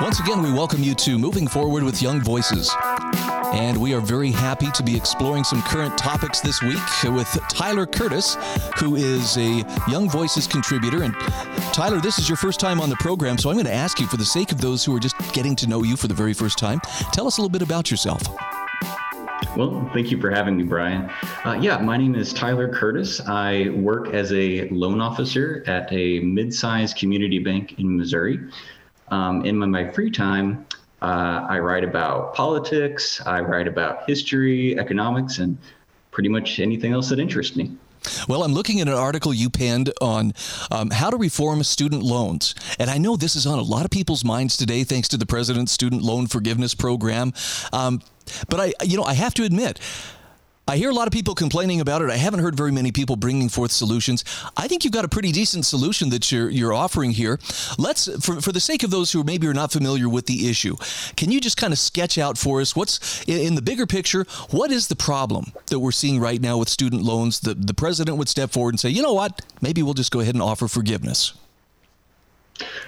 Once again, we welcome you to Moving Forward with Young Voices. And we are very happy to be exploring some current topics this week with Tyler Curtis, who is a Young Voices contributor. And Tyler, this is your first time on the program, so I'm going to ask you, for the sake of those who are just getting to know you for the very first time, tell us a little bit about yourself. Well, thank you for having me, Brian. Uh, yeah, my name is Tyler Curtis. I work as a loan officer at a mid sized community bank in Missouri. Um, in my, free time, uh, I write about politics, I write about history, economics, and pretty much anything else that interests me. Well, I'm looking at an article you penned on um, how to reform student loans. And I know this is on a lot of people's minds today, thanks to the President's Student Loan Forgiveness Program. Um, but I, you know, I have to admit, I hear a lot of people complaining about it. I haven't heard very many people bringing forth solutions. I think you've got a pretty decent solution that you're you're offering here. Let's, for, for the sake of those who maybe are not familiar with the issue, can you just kind of sketch out for us what's in the bigger picture? What is the problem that we're seeing right now with student loans? The the president would step forward and say, you know what, maybe we'll just go ahead and offer forgiveness.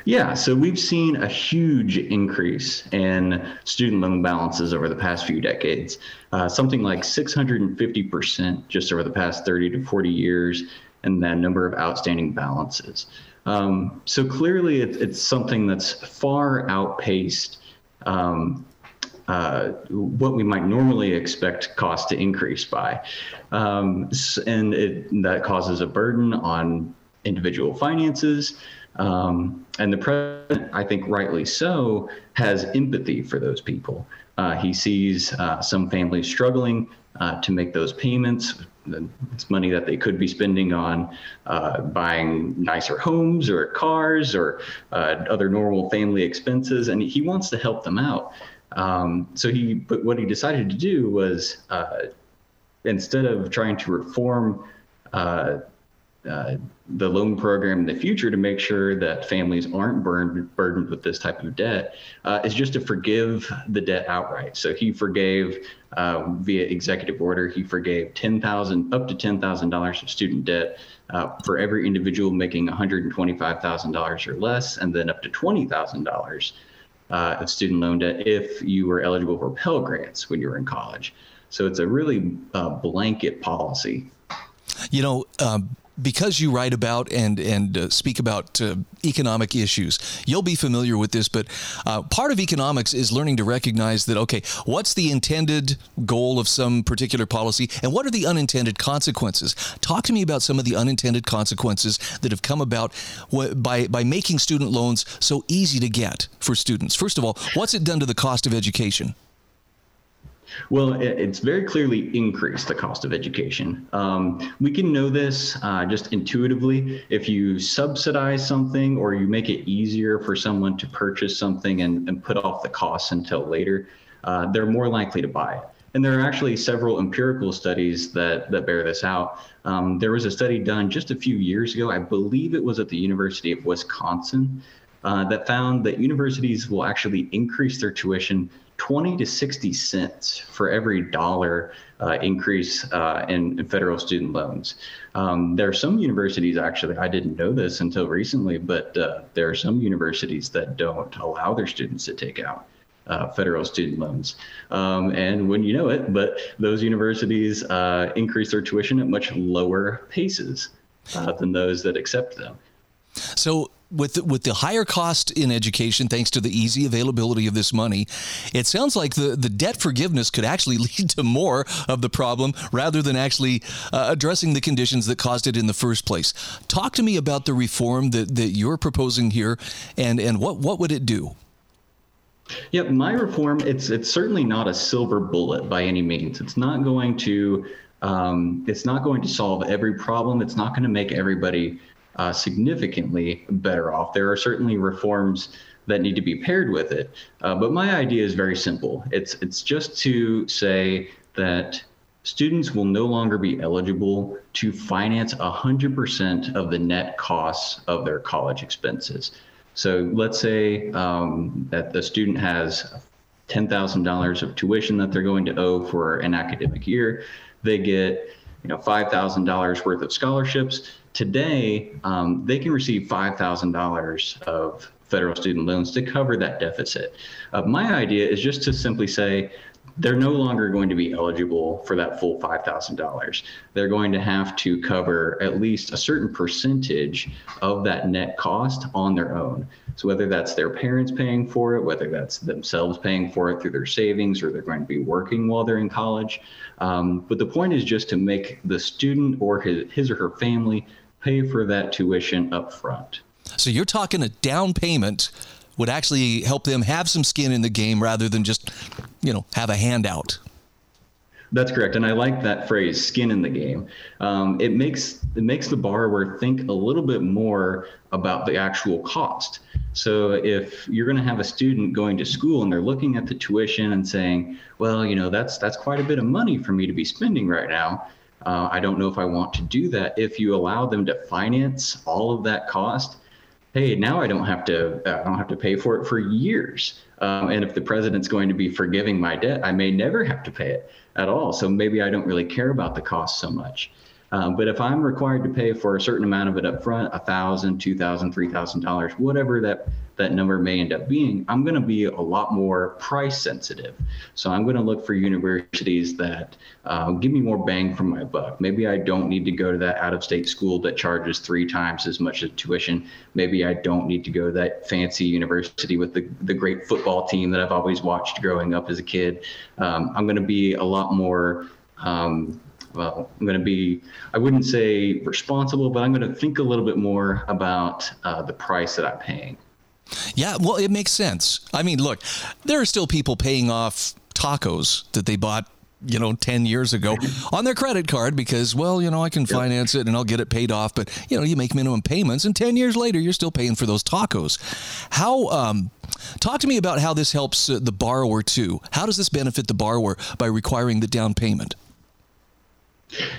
Yeah, so we've seen a huge increase in student loan balances over the past few decades, uh, something like 650% just over the past 30 to 40 years, and that number of outstanding balances. Um, so clearly, it, it's something that's far outpaced um, uh, what we might normally expect costs to increase by. Um, and it, that causes a burden on individual finances. Um, and the president, I think rightly so, has empathy for those people. Uh, he sees uh, some families struggling uh, to make those payments. It's money that they could be spending on uh, buying nicer homes or cars or uh, other normal family expenses, and he wants to help them out. Um, so he, but what he decided to do was uh, instead of trying to reform uh, the loan program in the future to make sure that families aren't burned, burdened with this type of debt uh, is just to forgive the debt outright. So he forgave uh, via executive order, he forgave ten thousand up to ten thousand dollars of student debt uh, for every individual making one hundred and twenty-five thousand dollars or less, and then up to twenty thousand dollars uh, of student loan debt if you were eligible for Pell grants when you were in college. So it's a really blanket policy. You know, um, because you write about and and uh, speak about uh, economic issues, you'll be familiar with this. But uh, part of economics is learning to recognize that okay, what's the intended goal of some particular policy, and what are the unintended consequences? Talk to me about some of the unintended consequences that have come about by by making student loans so easy to get for students. First of all, what's it done to the cost of education? Well, it's very clearly increased the cost of education. Um, we can know this uh, just intuitively. If you subsidize something or you make it easier for someone to purchase something and, and put off the costs until later, uh, they're more likely to buy it. And there are actually several empirical studies that, that bear this out. Um, there was a study done just a few years ago, I believe it was at the University of Wisconsin, uh, that found that universities will actually increase their tuition 20 to 60 cents for every dollar uh, increase uh, in, in, federal student loans. Um, there are some universities, actually, I didn't know this until recently, but uh, there are some universities that don't allow their students to take out. Uh, federal student loans. Um, and when you know it, but those universities uh, increase their tuition at much lower paces uh, than those that accept them. So with with the higher cost in education, thanks to the easy availability of this money, it sounds like the, the debt forgiveness could actually lead to more of the problem rather than actually uh, addressing the conditions that caused it in the first place. Talk to me about the reform that, that you're proposing here, and and what what would it do? Yeah, my reform it's it's certainly not a silver bullet by any means. It's not going to um, it's not going to solve every problem. It's not going to make everybody uh, significantly better off. There are certainly reforms that need to be paired with it. Uh, but my idea is very simple. It's it's just to say that students will no longer be eligible to finance 100% of the net costs of their college expenses. So let's say um, that the student has $10,000 of tuition that they're going to owe for an academic year. They get you know $5,000 worth of scholarships today um, they can receive $5,000 of federal student loans to cover that deficit. Uh, my idea is just to simply say they're no longer going to be eligible for that full $5,000. They're going to have to cover at least a certain percentage of that net cost on their own. So whether that's their parents paying for it, whether that's themselves paying for it through their savings, or they're going to be working while they're in college. Um, but the point is just to make the student or his, his or her family pay for that tuition up front. So you're talking a down payment would actually help them have some skin in the game rather than just, you know, have a handout. That's correct, and I like that phrase, "skin in the game." Um, it makes it makes the borrower think a little bit more about the actual cost. So if you're going to have a student going to school and they're looking at the tuition and saying, "Well, you know, that's that's quite a bit of money for me to be spending right now," uh, I don't know if I want to do that. If you allow them to finance all of that cost, hey, now I don't have to uh, I don't have to pay for it for years. Um, and if the president's going to be forgiving my debt, I may never have to pay it at all. So maybe I don't really care about the cost so much. Um, but if I'm required to pay for a certain amount of it up front, a thousand, two thousand, three thousand dollars, whatever that that number may end up being, I'm going to be a lot more price sensitive. So I'm going to look for universities that uh, give me more bang for my buck. Maybe I don't need to go to that out of state school that charges three times as much as tuition. Maybe I don't need to go to that fancy university with the, the great football team that I've always watched growing up as a kid. Um, I'm going to be a lot more. Um, well, I'm going to be, I wouldn't say responsible, but I'm going to think a little bit more about uh, the price that I'm paying. Yeah, well, it makes sense. I mean, look, there are still people paying off tacos that they bought you know 10 years ago on their credit card because well you know i can finance it and i'll get it paid off but you know you make minimum payments and 10 years later you're still paying for those tacos how um, talk to me about how this helps uh, the borrower too how does this benefit the borrower by requiring the down payment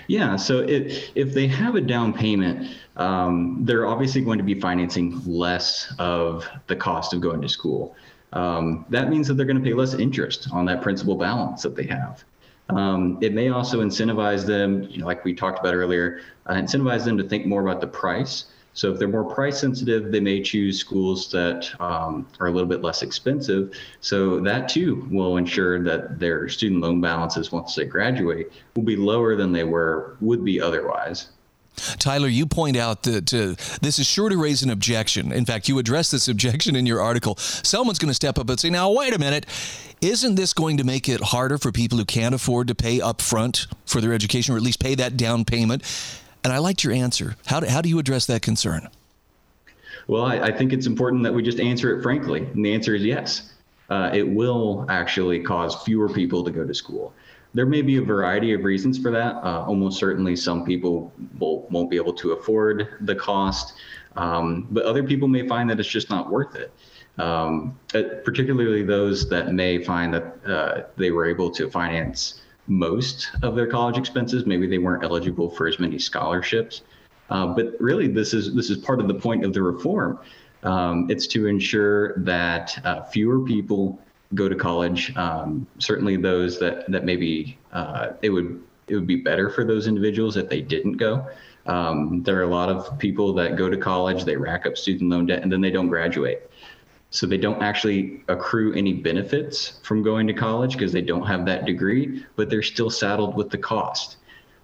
yeah, so if they have a down payment, um, they're obviously going to be financing less of the cost of going to school. Um, that means that they're going to pay less interest on that principal balance that they have. Um, it may also incentivize them, you know, like we talked about earlier, uh, incentivize them to think more about the price so if they're more price sensitive, they may choose schools that um, are a little bit less expensive. So that too will ensure that their student loan balances once they graduate will be lower than they were would be otherwise. Tyler, you point out that uh, this is sure to raise an objection. In fact, you address this objection in your article. Someone's going to step up and say, now, wait a minute. Isn't this going to make it harder for people who can't afford to pay up front for their education or at least pay that down payment? And I liked your answer. How do, how do you address that concern? Well, I, I think it's important that we just answer it frankly. And the answer is yes. Uh, it will actually cause fewer people to go to school. There may be a variety of reasons for that. Uh, almost certainly, some people will, won't be able to afford the cost, um, but other people may find that it's just not worth it. Um, uh, particularly those that may find that uh, they were able to finance most of their college expenses. Maybe they weren't eligible for as many scholarships. Uh, but really, this is this is part of the point of the reform. Um, it's to ensure that uh, fewer people go to college. Um, certainly, those that that maybe uh, it would it would be better for those individuals if they didn't go. Um, there are a lot of people that go to college, they rack up student loan debt, and then they don't graduate. So they don't actually accrue any benefits from going to college because they don't have that degree, but they're still saddled with the cost.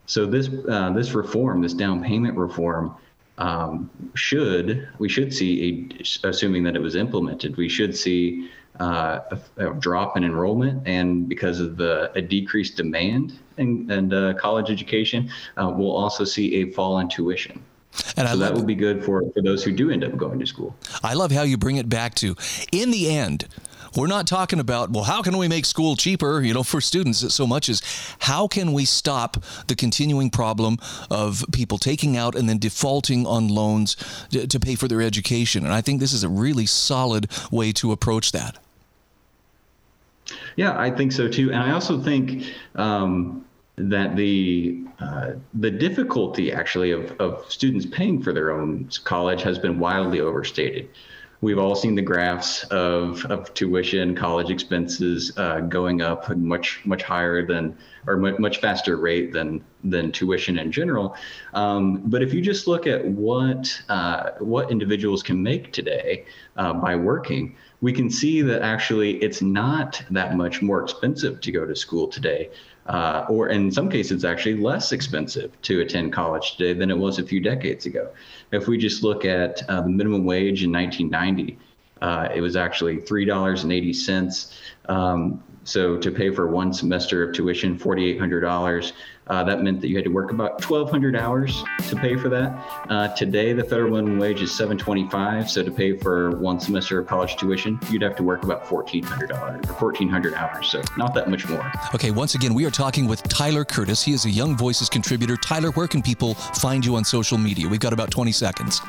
So this uh, this reform, this down payment reform, um, should we should see a, assuming that it was implemented, we should see uh, a, a, drop in enrollment, and because of the a decreased demand in, and uh, college education, uh, we'll also see a fall in tuition. And so that would be good for, for those who do end up going to school. I love how you bring it back to, in the end, we're not talking about, well, how can we make school cheaper, you know, for students so much as how can we stop the continuing problem of people taking out and then defaulting on loans to, to pay for their education. And I think this is a really solid way to approach that. Yeah, I think so too. And I also think um, that the uh, the difficulty actually of, of students paying for their own college has been wildly overstated. We've all seen the graphs of, of tuition, college expenses uh, going up much much higher than or much, much faster rate than than tuition in general. Um, but if you just look at what uh, what individuals can make today uh, by working, we can see that actually it's not that much more expensive to go to school today. Uh, or in some cases, actually less expensive to attend college today than it was a few decades ago. If we just look at uh, the minimum wage in 1990, uh, it was actually $3.80. Um, so to pay for one semester of tuition, $4,800, uh, that meant that you had to work about 1,200 hours to pay for that. Uh, today, the federal minimum wage is 725. So to pay for one semester of college tuition, you'd have to work about 1,400 dollars or 1,400 hours. So not that much more. Okay. Once again, we are talking with Tyler Curtis. He is a Young Voices contributor. Tyler, where can people find you on social media? We've got about 20 seconds.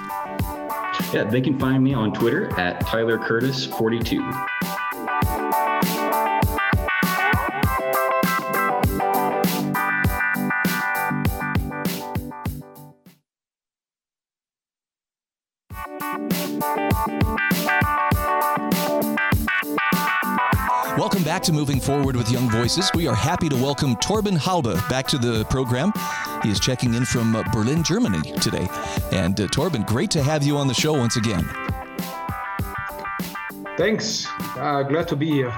Yeah, they can find me on Twitter at Tyler Curtis 42. To Moving Forward with Young Voices. We are happy to welcome Torben Halbe back to the program. He is checking in from Berlin, Germany today. And uh, Torben, great to have you on the show once again. Thanks. Uh, glad to be here.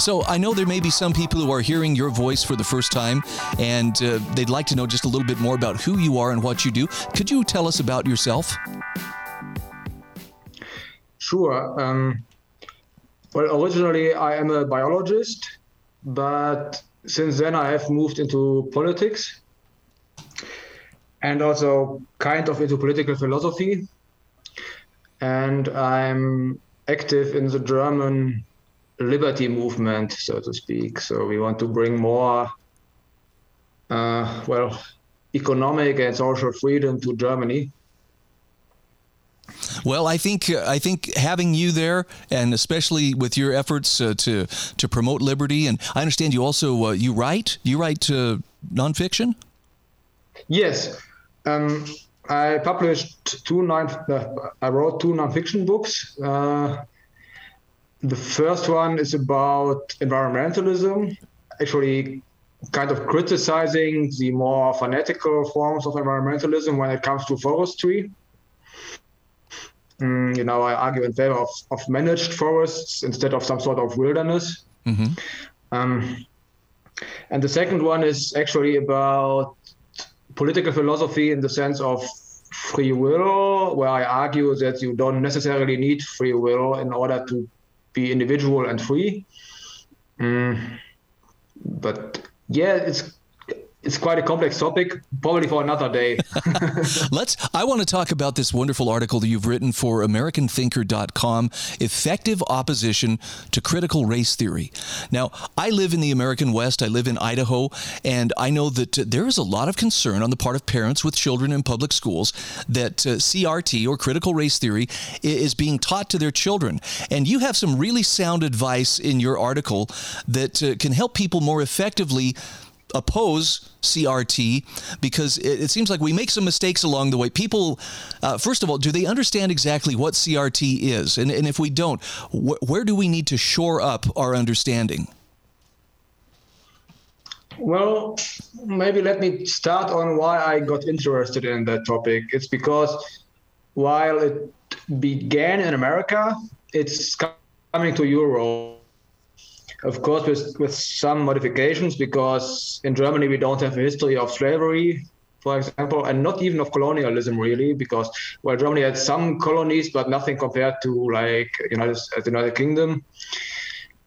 So I know there may be some people who are hearing your voice for the first time, and uh, they'd like to know just a little bit more about who you are and what you do. Could you tell us about yourself? Sure. Um, well, originally I am a biologist, but since then I have moved into politics and also kind of into political philosophy. And I'm active in the German liberty movement, so to speak. So we want to bring more, uh, well, economic and social freedom to Germany. Well, I think uh, I think having you there, and especially with your efforts uh, to to promote liberty, and I understand you also uh, you write you write uh, nonfiction. Yes, um, I published two non I wrote two nonfiction books. Uh, the first one is about environmentalism, actually kind of criticizing the more fanatical forms of environmentalism when it comes to forestry. Mm, you know, I argue in favor of, of managed forests instead of some sort of wilderness. Mm-hmm. Um, and the second one is actually about political philosophy in the sense of free will, where I argue that you don't necessarily need free will in order to be individual and free. Mm, but yeah, it's it's quite a complex topic, probably for another day. Let's. I want to talk about this wonderful article that you've written for AmericanThinker.com Effective Opposition to Critical Race Theory. Now, I live in the American West, I live in Idaho, and I know that there is a lot of concern on the part of parents with children in public schools that uh, CRT or critical race theory is being taught to their children. And you have some really sound advice in your article that uh, can help people more effectively oppose CRT because it, it, seems like we make some mistakes along the way. People, uh, first of all, do they understand exactly what CRT is? And, and if we don't, wh- where do we need to shore up our understanding? Well, maybe let me start on why I got interested in that topic. It's because while it began in America, it's coming to Europe of course with with some modifications because in Germany we don't have a history of slavery for example and not even of colonialism really because well Germany had some colonies but nothing compared to like United the United Kingdom.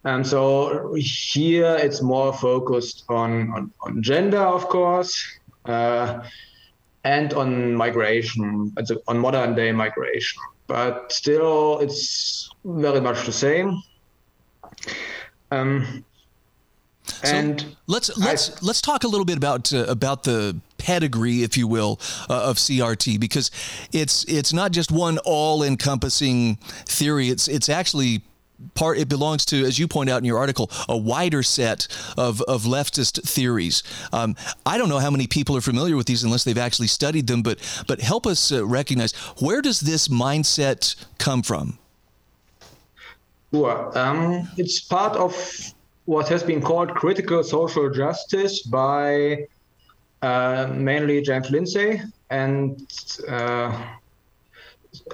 And so here it's more focused on on, on gender of course uh, and on migration on modern day migration. But still it's very much the same um, and so let's let's I, let's talk a little bit about uh, about the pedigree, if you will, uh, of CRT because it's it's not just one all-encompassing theory. It's it's actually part it belongs to as you point out in your article a wider set of, of leftist theories um, i don't know how many people are familiar with these unless they've actually studied them but but help us uh, recognize where does this mindset come from Sure. Um, it's part of what has been called critical social justice by uh, mainly James Lindsay and uh,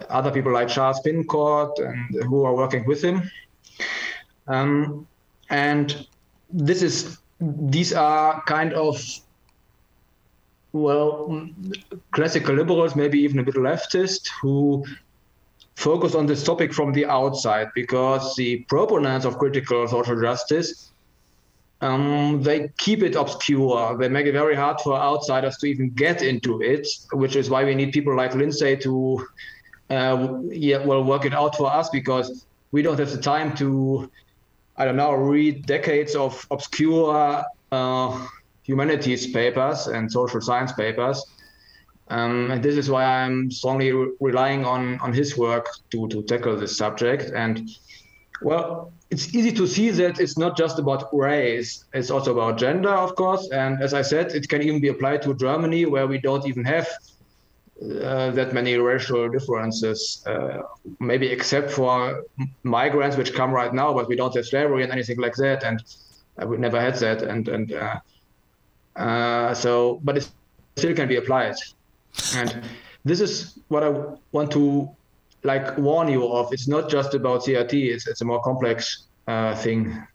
other people like Charles Pincourt and who are working with him. Um, and this is these are kind of well classical liberals, maybe even a bit leftist, who focus on this topic from the outside because the proponents of critical social justice um, they keep it obscure. They make it very hard for outsiders to even get into it, which is why we need people like Lindsay to, uh, yeah, well, work it out for us because we don't have the time to, I don't know, read decades of obscure uh, humanities papers and social science papers. Um, and this is why I'm strongly re- relying on on his work to to tackle this subject. And well, it's easy to see that it's not just about race; it's also about gender, of course. And as I said, it can even be applied to Germany, where we don't even have uh, that many racial differences, uh, maybe except for migrants, which come right now, but we don't have slavery and anything like that. And uh, we never had that. And and uh, uh, so, but it still can be applied. And this is what I want to like warn you of. It's not just about CRT. It's it's a more complex uh, thing.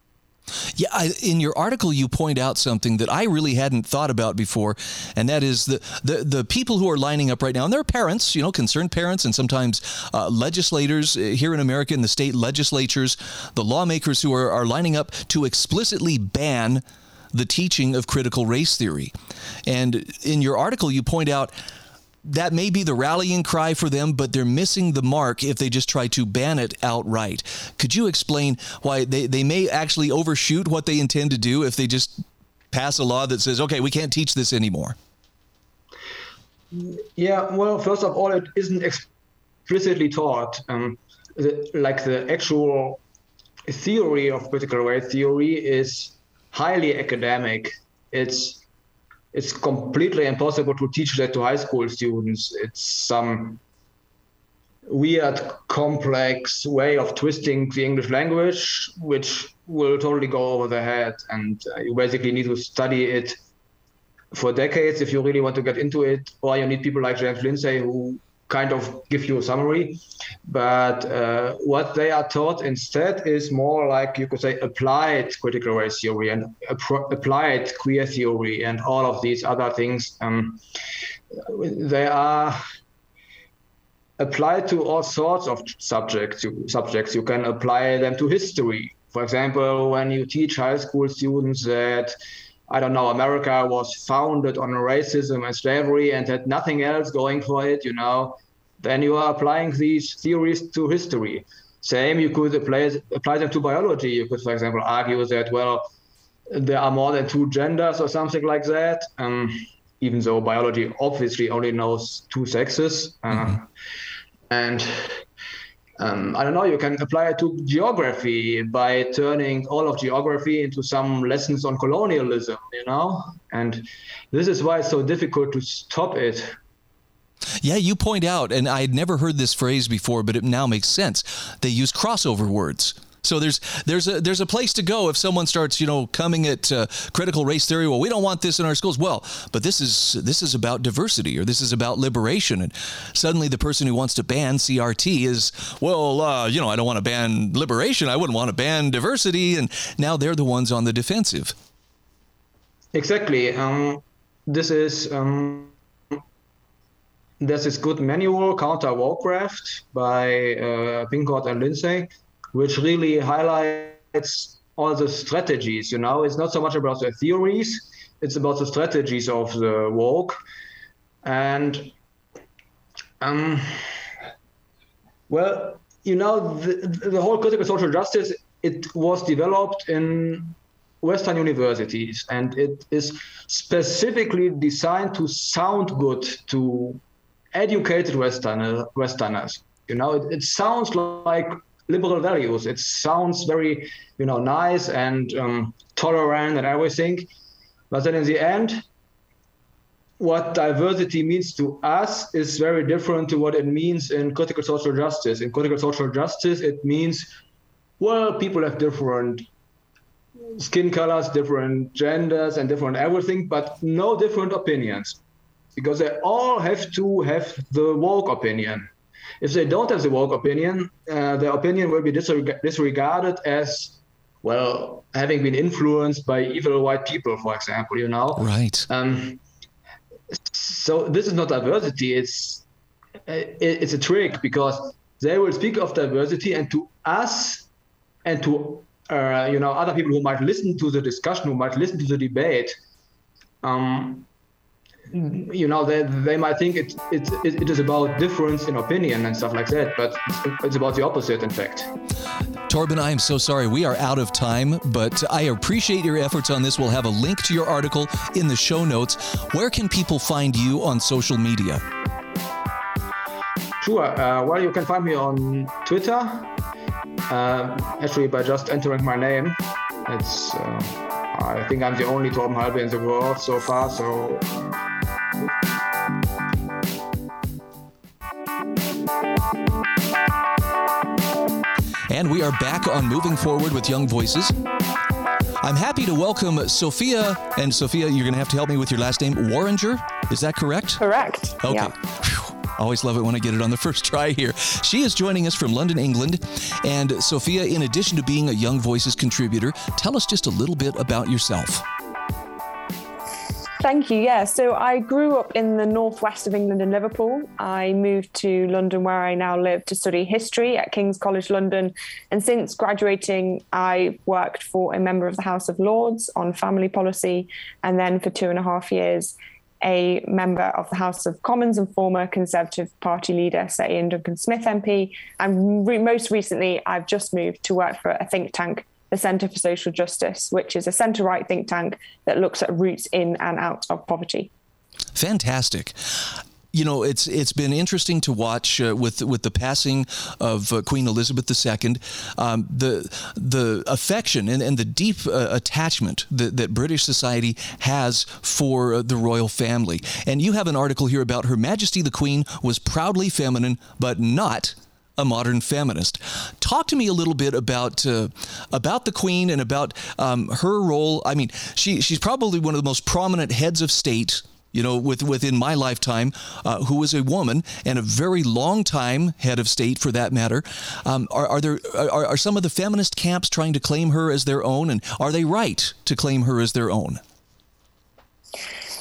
Yeah, I, in your article, you point out something that I really hadn't thought about before, and that is the, the, the people who are lining up right now, and they're parents, you know, concerned parents, and sometimes uh, legislators uh, here in America, in the state legislatures, the lawmakers who are, are lining up to explicitly ban the teaching of critical race theory. And in your article, you point out that may be the rallying cry for them, but they're missing the mark if they just try to ban it outright. Could you explain why they, they may actually overshoot what they intend to do if they just pass a law that says, okay, we can't teach this anymore? Yeah, well, first of all, it isn't explicitly taught. Um, the, like the actual theory of critical race theory is highly academic. It's it's completely impossible to teach that to high school students. It's some weird, complex way of twisting the English language, which will totally go over the head. And uh, you basically need to study it for decades if you really want to get into it, or you need people like James Lindsay who kind of give you a summary. But uh, what they are taught instead is more like you could say applied critical race theory and applied queer theory and all of these other things. Um, they are applied to all sorts of subjects. Subjects you can apply them to history. For example, when you teach high school students that I don't know, America was founded on racism and slavery and had nothing else going for it, you know, then you are applying these theories to history. Same, you could apply, apply them to biology. You could, for example, argue that, well, there are more than two genders or something like that. Um, even though biology obviously only knows two sexes. Uh, mm-hmm. And um, I don't know, you can apply it to geography by turning all of geography into some lessons on colonialism, you know? And this is why it's so difficult to stop it. Yeah, you point out, and I had never heard this phrase before, but it now makes sense. They use crossover words. So there's there's a there's a place to go if someone starts you know coming at uh, critical race theory. Well, we don't want this in our schools. Well, but this is this is about diversity or this is about liberation. And suddenly the person who wants to ban CRT is well, uh, you know, I don't want to ban liberation. I wouldn't want to ban diversity. And now they're the ones on the defensive. Exactly. Um, this is. Um there's good manual, Counter Woke-Craft, by uh, and Lindsay, which really highlights all the strategies. You know, it's not so much about the theories; it's about the strategies of the woke. And um, well, you know, the, the whole critical social justice it was developed in Western universities, and it is specifically designed to sound good to educated Westerner, Westerners. You know, it, it sounds like liberal values. It sounds very, you know, nice and um, tolerant and everything. But then in the end, what diversity means to us is very different to what it means in critical social justice. In critical social justice, it means, well, people have different skin colors, different genders, and different everything, but no different opinions because they all have to have the woke opinion. If they don't have the woke opinion, uh, their opinion will be disreg- disregarded as well, having been influenced by evil white people, for example, you know. Right. Um, so this is not diversity. It's it's a trick because they will speak of diversity, and to us, and to uh, you know other people who might listen to the discussion, who might listen to the debate, um, you know they, they might think it, it, it is about difference in opinion and stuff like that but it's, about the opposite in fact Torben, I am so sorry. We are out of time, but I appreciate your efforts on this. We'll have a link to your article in the show notes. Where can people find you on social media? Sure. Uh, well, you can find me on Twitter, uh, actually by just entering my name. It's uh, I think I'm the only Torben Halbe in the world so far, so And we are back on Moving Forward with Young Voices. I'm happy to welcome Sophia. And Sophia, you're going to have to help me with your last name, Worringer. Is that correct? Correct. Okay. Yeah. Always love it when I get it on the first try here. She is joining us from London, England. And Sophia, in addition to being a Young Voices contributor, tell us just a little bit about yourself. Thank you. Yeah. So I grew up in the northwest of England in Liverpool. I moved to London, where I now live, to study history at King's College London. And since graduating, I worked for a member of the House of Lords on family policy. And then for two and a half years, a member of the House of Commons and former Conservative Party leader, Sir Iain Duncan Smith MP. And re- most recently, I've just moved to work for a think tank the Centre for Social Justice, which is a centre right think tank that looks at routes in and out of poverty. Fantastic you know, it's it's been interesting to watch uh, with with the passing of uh, Queen Elizabeth II, um, the the affection and, and the deep uh, attachment that, that British society has for uh, the royal family. And you have an article here about Her Majesty the Queen was proudly feminine, but not a modern feminist. Talk to me a little bit about uh, about the Queen and about um, her role. I mean, she she's probably one of the most prominent heads of state. You know, with, within my lifetime, uh, who was a woman and a very long time head of state, for that matter. Um, are, are there are, are some of the feminist camps trying to claim her as their own, and are they right to claim her as their own?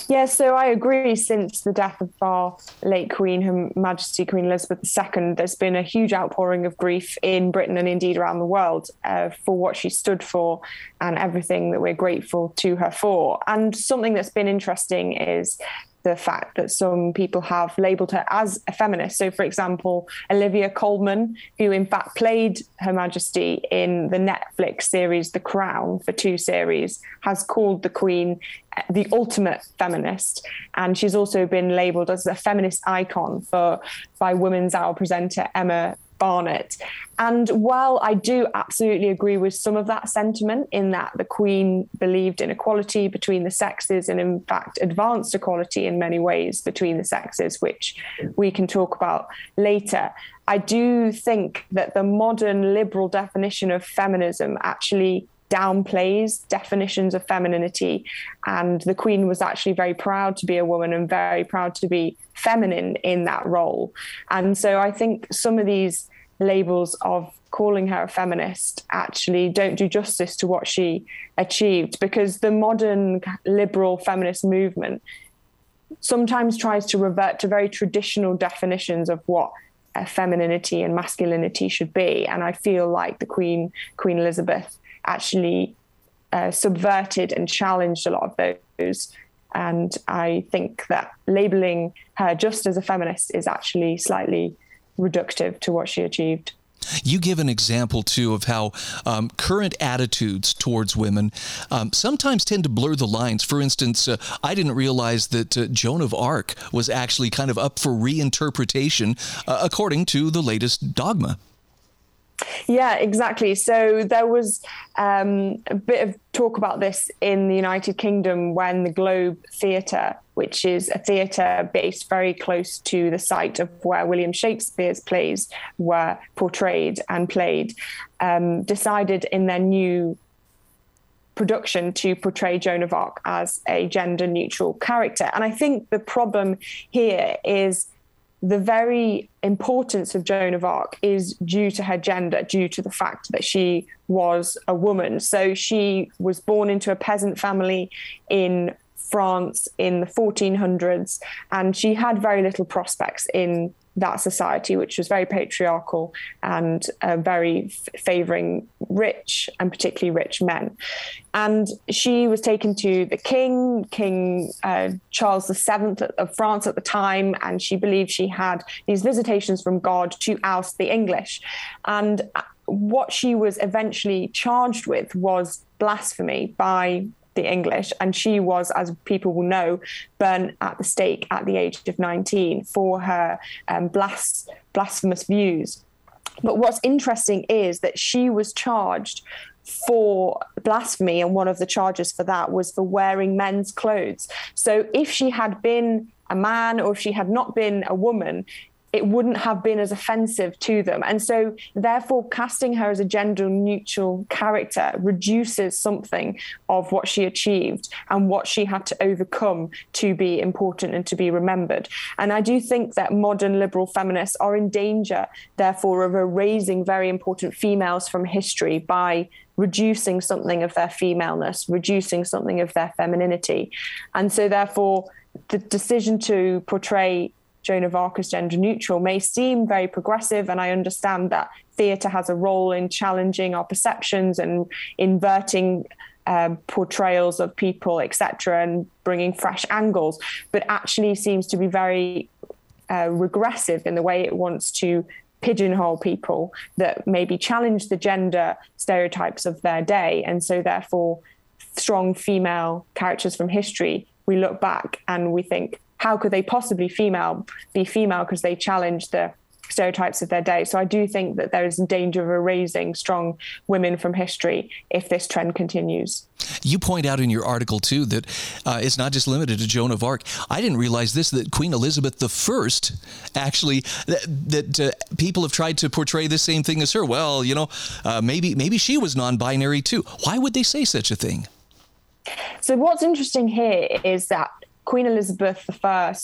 Yeah, so I agree. Since the death of our late Queen, Her Majesty Queen Elizabeth II, there's been a huge outpouring of grief in Britain and indeed around the world uh, for what she stood for and everything that we're grateful to her for. And something that's been interesting is the fact that some people have labeled her as a feminist. So, for example, Olivia Colman, who in fact played Her Majesty in the Netflix series The Crown for two series, has called the Queen the ultimate feminist. And she's also been labeled as a feminist icon for by Women's Hour presenter Emma Barnett. And while I do absolutely agree with some of that sentiment, in that the Queen believed in equality between the sexes and, in fact, advanced equality in many ways between the sexes, which we can talk about later, I do think that the modern liberal definition of feminism actually downplays definitions of femininity. And the Queen was actually very proud to be a woman and very proud to be feminine in that role. And so I think some of these labels of calling her a feminist actually don't do justice to what she achieved because the modern liberal feminist movement sometimes tries to revert to very traditional definitions of what femininity and masculinity should be and i feel like the queen queen elizabeth actually uh, subverted and challenged a lot of those. And I think that labeling her just as a feminist is actually slightly reductive to what she achieved. You give an example too of how um, current attitudes towards women um, sometimes tend to blur the lines. For instance, uh, I didn't realize that uh, Joan of Arc was actually kind of up for reinterpretation uh, according to the latest dogma. Yeah, exactly. So there was um, a bit of talk about this in the United Kingdom when the Globe Theatre, which is a theatre based very close to the site of where William Shakespeare's plays were portrayed and played, um, decided in their new production to portray Joan of Arc as a gender neutral character. And I think the problem here is the very importance of Joan of Arc is due to her gender, due to the fact that she was a woman. So she was born into a peasant family in France in the 1400s, and she had very little prospects in that society, which was very patriarchal and uh, very f- favoring rich and particularly rich men. And she was taken to the king, King uh, Charles VII of France at the time, and she believed she had these visitations from God to oust the English. And uh, what she was eventually charged with was blasphemy by the English. And she was, as people will know, burnt at the stake at the age of 19 for her um, blas- blasphemous views. But what's interesting is that she was charged for blasphemy, and one of the charges for that was for wearing men's clothes. So if she had been a man or if she had not been a woman, it wouldn't have been as offensive to them. And so, therefore, casting her as a gender neutral character reduces something of what she achieved and what she had to overcome to be important and to be remembered. And I do think that modern liberal feminists are in danger, therefore, of erasing very important females from history by reducing something of their femaleness, reducing something of their femininity. And so, therefore, the decision to portray Joan of Arc as gender neutral may seem very progressive, and I understand that theatre has a role in challenging our perceptions and inverting um, portrayals of people, etc., and bringing fresh angles, but actually seems to be very uh, regressive in the way it wants to pigeonhole people that maybe challenge the gender stereotypes of their day, and so therefore strong female characters from history. We look back and we think, how could they possibly female be female because they challenge the stereotypes of their day. So I do think that there is a danger of erasing strong women from history if this trend continues. You point out in your article too that uh, it's not just limited to Joan of Arc. I didn't realize this that Queen Elizabeth I actually that, that uh, people have tried to portray the same thing as her. Well, you know, uh, maybe maybe she was non-binary too. Why would they say such a thing? So what's interesting here is that Queen Elizabeth I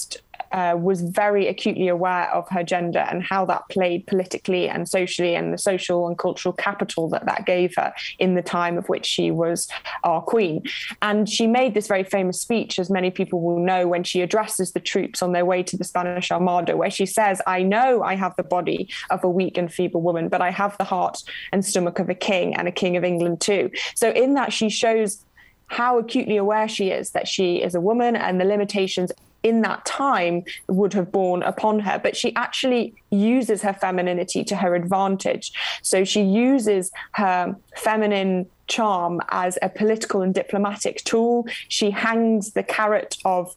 uh, was very acutely aware of her gender and how that played politically and socially and the social and cultural capital that that gave her in the time of which she was our queen. And she made this very famous speech, as many people will know, when she addresses the troops on their way to the Spanish Armada, where she says, I know I have the body of a weak and feeble woman, but I have the heart and stomach of a king and a king of England too. So in that, she shows how acutely aware she is that she is a woman and the limitations in that time would have borne upon her. But she actually uses her femininity to her advantage. So she uses her feminine charm as a political and diplomatic tool. She hangs the carrot of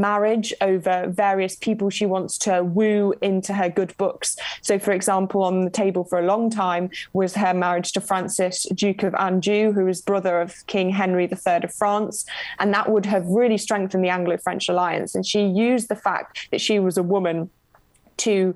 marriage over various people she wants to woo into her good books. So, for example, on the table for a long time was her marriage to Francis, Duke of Anjou, who was brother of King Henry III of France. And that would have really strengthened the Anglo French alliance. And she used the fact that she was a woman to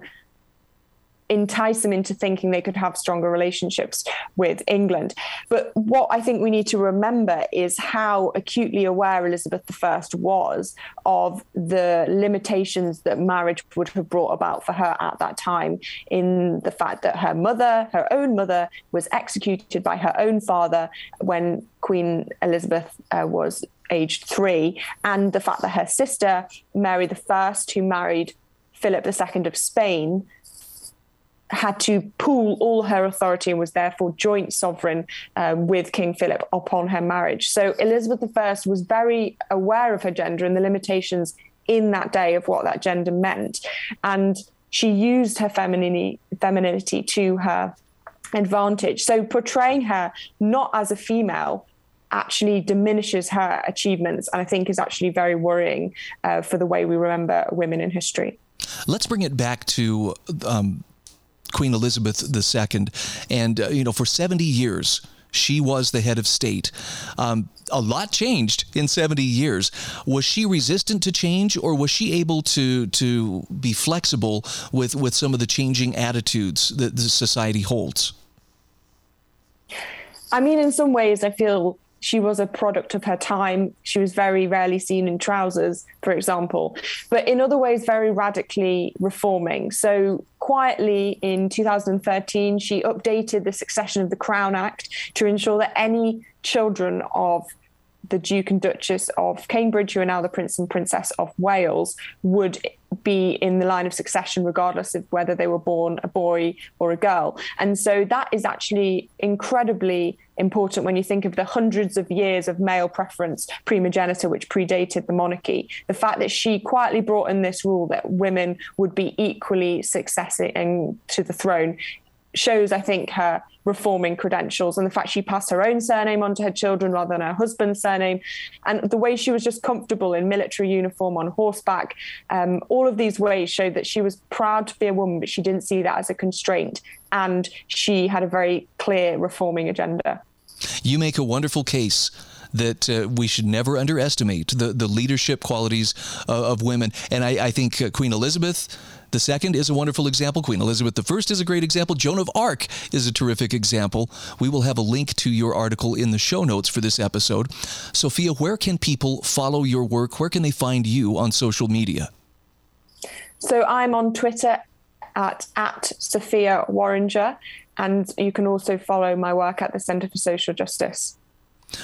entice them into thinking they could have stronger relationships with England. But what I think we need to remember is how acutely aware Elizabeth I was of the limitations that marriage would have brought about for her at that time, in the fact that her mother, her own mother, was executed by her own father when Queen Elizabeth uh, was aged three, and the fact that her sister, Mary I, who married Philip II of Spain, had to pool all her authority and was therefore joint sovereign um, with King Philip upon her marriage. So Elizabeth I was very aware of her gender and the limitations in that day of what that gender meant. And she used her femininity, femininity to her advantage. So portraying her not as a female actually diminishes her achievements and I think is actually very worrying uh, for the way we remember women in history. Let's bring it back to um, Queen Elizabeth II, and uh, you know for 70 years she was the head of state. Um, a lot changed in 70 years. Was she resistant to change, or was she able to to be flexible with with some of the changing attitudes that the society holds? I mean, in some ways, I feel she was a product of her time. She was very rarely seen in trousers, for example, but in other ways, very radically reforming. So, quietly in 2013, she updated the Succession of the Crown Act to ensure that any children of the Duke and Duchess of Cambridge, who are now the Prince and Princess of Wales, would be in the line of succession regardless of whether they were born a boy or a girl. And so that is actually incredibly important when you think of the hundreds of years of male preference primogeniture which predated the monarchy. The fact that she quietly brought in this rule that women would be equally succeeding to the throne shows, I think, her reforming credentials and the fact she passed her own surname onto her children rather than her husband's surname, and the way she was just comfortable in military uniform on horseback. Um, all of these ways showed that she was proud to be a woman, but she didn't see that as a constraint. And she had a very clear reforming agenda. You make a wonderful case that uh, we should never underestimate the, the leadership qualities uh, of women. And I, I think uh, Queen Elizabeth the second is a wonderful example. Queen Elizabeth I is a great example. Joan of Arc is a terrific example. We will have a link to your article in the show notes for this episode. Sophia, where can people follow your work? Where can they find you on social media? So I'm on Twitter at, at Sophia Worringer, and you can also follow my work at the Center for Social Justice.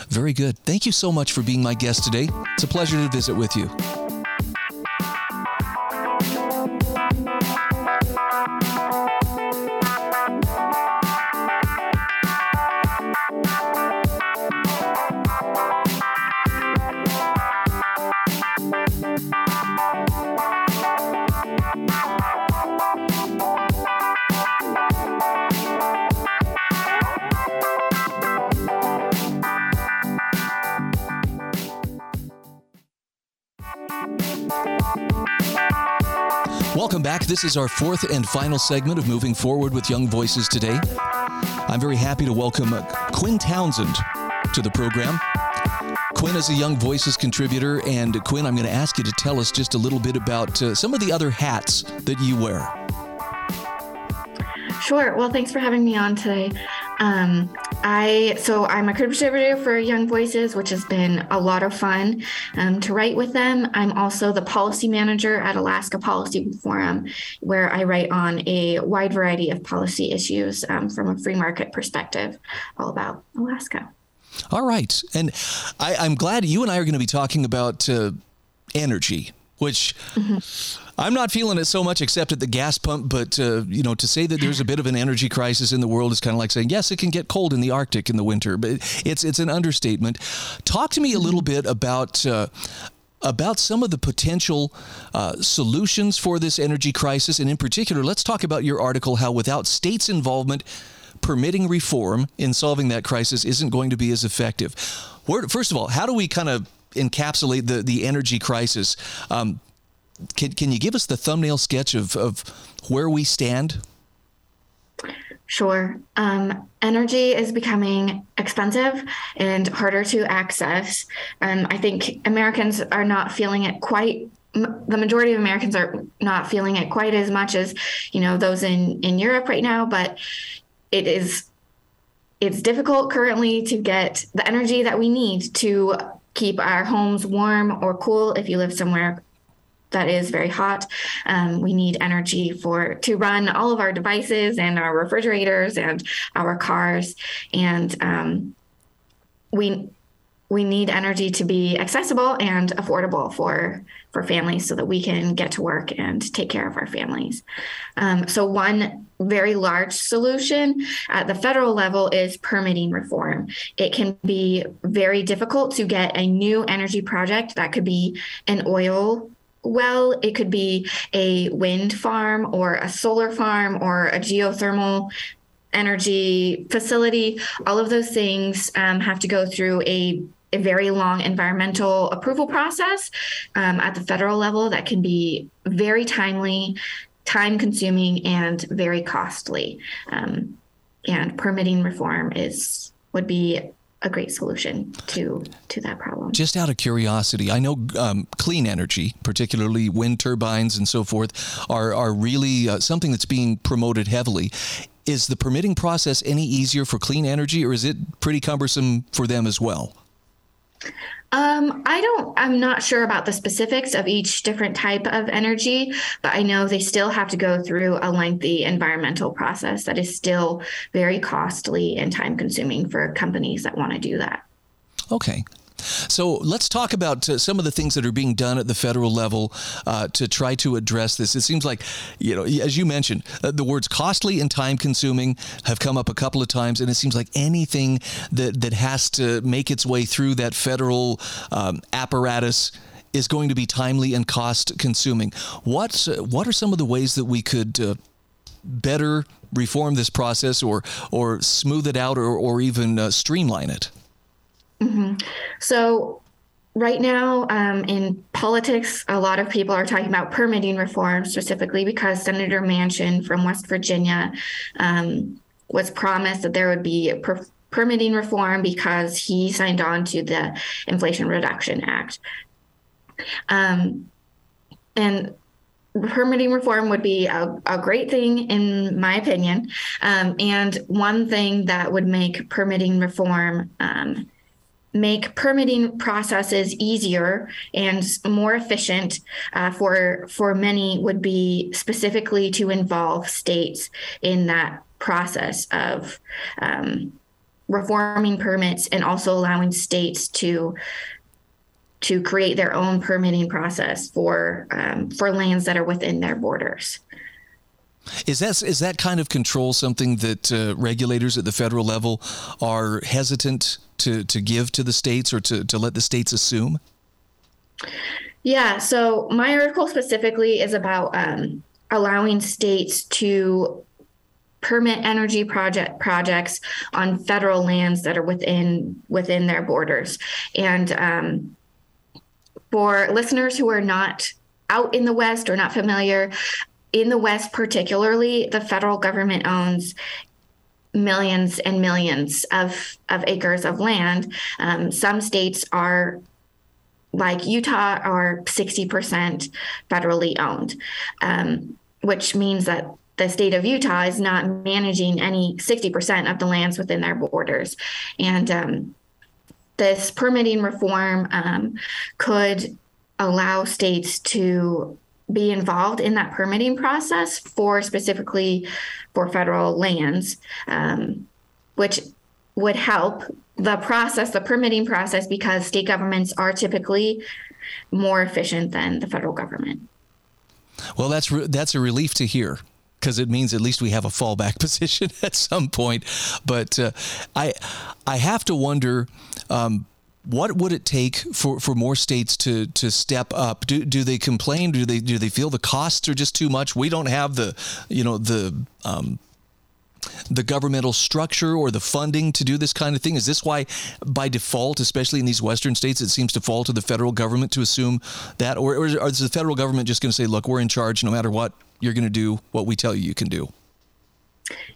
Very good. Thank you so much for being my guest today. It's a pleasure to visit with you. Welcome back. This is our fourth and final segment of Moving Forward with Young Voices today. I'm very happy to welcome Quinn Townsend to the program. Quinn is a Young Voices contributor, and Quinn, I'm going to ask you to tell us just a little bit about uh, some of the other hats that you wear. Sure. Well, thanks for having me on today. Um, I so I'm a contributor for Young Voices, which has been a lot of fun um, to write with them. I'm also the policy manager at Alaska Policy Forum, where I write on a wide variety of policy issues um, from a free market perspective, all about Alaska. All right, and I, am glad you and I are going to be talking about uh, energy, which. Mm-hmm I'm not feeling it so much except at the gas pump, but uh, you know, to say that there's a bit of an energy crisis in the world is kind of like saying yes, it can get cold in the Arctic in the winter, but it's it's an understatement. Talk to me a little bit about. Uh, about some of the potential uh, solutions for this energy crisis. And in particular, let's talk about your article how without states' involvement, permitting reform in solving that crisis isn't going to be as effective. Where, first of all, how do we kind of encapsulate the, the energy crisis? Um, can, can you give us the thumbnail sketch of, of where we stand? Sure. Um, energy is becoming expensive and harder to access. Um, I think Americans are not feeling it quite. The majority of Americans are not feeling it quite as much as, you know, those in in Europe right now. But it is, it's difficult currently to get the energy that we need to keep our homes warm or cool if you live somewhere that is very hot. Um, we need energy for to run all of our devices and our refrigerators and our cars, and um, we we need energy to be accessible and affordable for for families so that we can get to work and take care of our families. Um, so one very large solution at the federal level is permitting reform. It can be very difficult to get a new energy project that could be an oil well. It could be a wind farm or a solar farm or a geothermal energy facility. All of those things um, have to go through a a very long environmental approval process um, at the federal level that can be very timely, time consuming, and very costly. Um, and permitting reform is would be a great solution to to that problem. Just out of curiosity, I know um, clean energy, particularly wind turbines and so forth, are are really uh, something that's being promoted heavily. Is the permitting process any easier for clean energy, or is it pretty cumbersome for them as well? Um, I don't, I'm not sure about the specifics of each different type of energy, but I know they still have to go through a lengthy environmental process that is still very costly and time consuming for companies that want to do that. Okay. So let's talk about uh, some of the things that are being done at the federal level uh, to try to address this. It seems like, you know, as you mentioned, uh, the words costly and time consuming have come up a couple of times, and it seems like anything that, that has to make its way through that federal um, apparatus is going to be timely and cost consuming. What, what are some of the ways that we could uh, better reform this process or, or smooth it out or, or even uh, streamline it? Mm-hmm. So, right now um, in politics, a lot of people are talking about permitting reform specifically because Senator Manchin from West Virginia um, was promised that there would be per- permitting reform because he signed on to the Inflation Reduction Act. Um, and permitting reform would be a, a, great thing in my opinion um, and one thing that would make permitting reform um, make permitting processes easier and more efficient uh, for for many would be specifically to involve states in that process of um, reforming permits and also allowing states to to create their own permitting process for um, for lands that are within their borders. Is that is that kind of control something that uh, regulators at the federal level are hesitant to to give to the states or to to let the states assume? Yeah. So my article specifically is about um, allowing states to permit energy project projects on federal lands that are within within their borders and um, for listeners who are not out in the west or not familiar in the West, particularly, the federal government owns millions and millions of, of acres of land. Um, some states are like Utah are 60% federally owned, um, which means that the state of Utah is not managing any 60% of the lands within their borders. And um, this permitting reform um, could allow states to be involved in that permitting process for specifically for federal lands, um, which would help the process, the permitting process, because state governments are typically more efficient than the federal government. Well, that's re- that's a relief to hear because it means at least we have a fallback position at some point. But uh, I I have to wonder. Um, what would it take for, for more states to to step up? Do, do they complain? Do they do they feel the costs are just too much? We don't have the you know the um, the governmental structure or the funding to do this kind of thing? Is this why, by default, especially in these Western states, it seems to fall to the federal government to assume that, or, or is the federal government just going to say, "Look, we're in charge. No matter what, you're going to do what we tell you you can do"?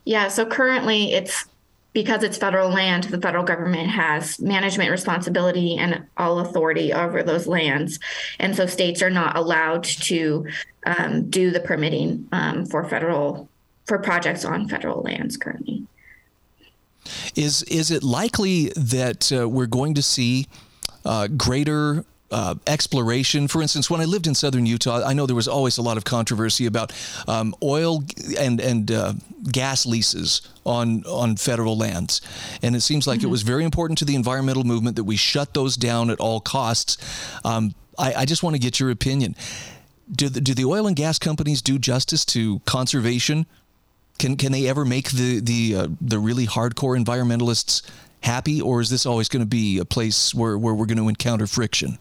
Yeah. So currently, it's because it's federal land, the federal government has management responsibility and all authority over those lands. And so states are not allowed to um, do the permitting um, for federal for projects on federal lands currently. Is is it likely that uh, we're going to see uh, greater uh, exploration. For instance, when I lived in southern Utah, I know there was always a lot of controversy about um, oil and and uh, gas leases on on federal lands, and it seems like mm-hmm. it was very important to the environmental movement that we shut those down at all costs. Um, I, I just want to get your opinion. Do the, do the oil and gas companies do justice to conservation? Can can they ever make the the uh, the really hardcore environmentalists happy, or is this always going to be a place where, where we're going to encounter friction?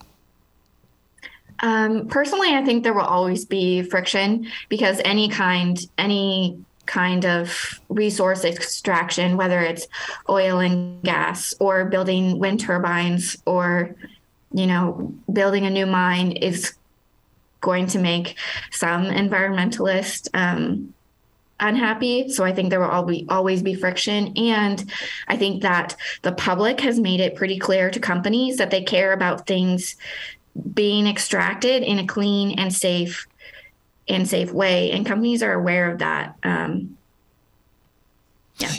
Um, personally, I think there will always be friction because any kind, any kind of resource extraction, whether it's oil and gas or building wind turbines or, you know, building a new mine is going to make some environmentalists um, unhappy. So I think there will always always be friction. And I think that the public has made it pretty clear to companies that they care about things being extracted in a clean and safe and safe way. And companies are aware of that. Um, yeah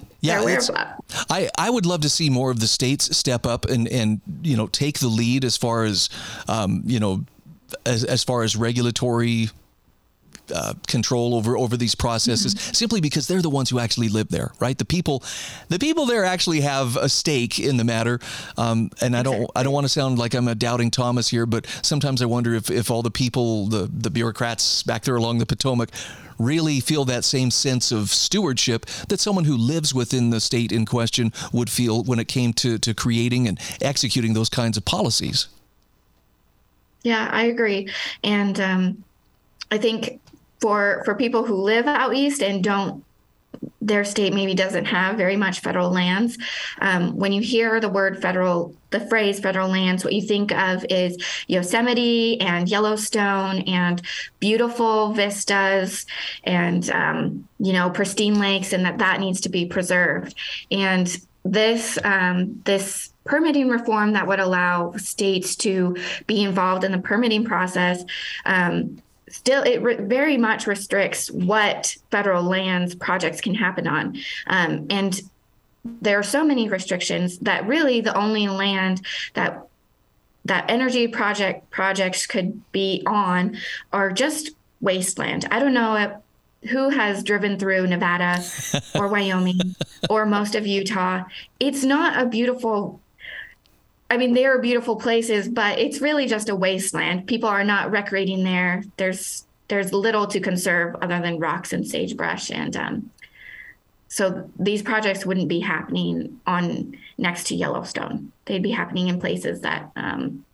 Yeah, I, I would love to see more of the states step up and, and you know take the lead as far as um, you know as, as far as regulatory uh, control over over these processes mm-hmm. simply because they're the ones who actually live there, right? The people, the people there actually have a stake in the matter. Um, and I don't I don't want to sound like I'm a doubting Thomas here, but sometimes I wonder if, if all the people, the the bureaucrats back there along the Potomac, really feel that same sense of stewardship that someone who lives within the state in question would feel when it came to to creating and executing those kinds of policies. Yeah, I agree, and um, I think for for people who live out east and don't their state maybe doesn't have very much federal lands. Um, when you hear the word federal, the phrase federal lands, what you think of is Yosemite and Yellowstone and beautiful vistas and, um, you know, pristine lakes, and that that needs to be preserved. And this, um, this permitting reform that would allow states to be involved in the permitting process um, still it re- very much restricts what federal lands projects can happen on. Um, and there are so many restrictions that really the only land that that energy project projects could be on are just wasteland. I don't know if, who has driven through nevada or wyoming or most of utah. It's not a beautiful I mean, they are beautiful places, but it's really just a wasteland. People are not recreating there. There's there's little to conserve other than rocks and sagebrush, and um, so these projects wouldn't be happening on next to Yellowstone. They'd be happening in places that um,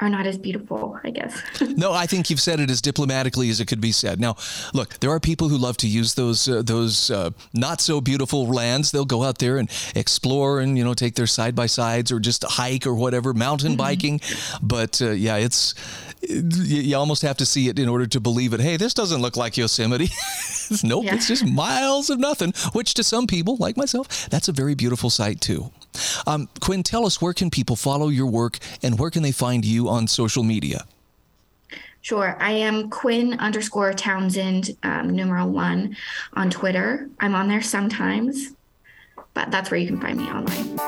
are not as beautiful, I guess. no, I think you've said it as diplomatically as it could be said. Now, look, there are people who love to use those uh, those uh, not so beautiful lands. They'll go out there and explore and you know take their side by sides or just hike or whatever, mountain mm-hmm. biking. But uh, yeah, it's you almost have to see it in order to believe it. Hey, this doesn't look like Yosemite. nope, yeah. it's just miles of nothing. Which to some people, like myself, that's a very beautiful sight too. Um, Quinn, tell us where can people follow your work and where can they find you on social media? Sure. I am Quinn underscore Townsend, um, numeral one on Twitter. I'm on there sometimes, but that's where you can find me online.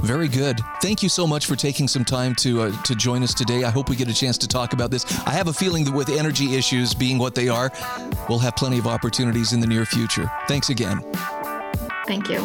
Very good. Thank you so much for taking some time to uh, to join us today. I hope we get a chance to talk about this. I have a feeling that with energy issues being what they are, we'll have plenty of opportunities in the near future. Thanks again. Thank you.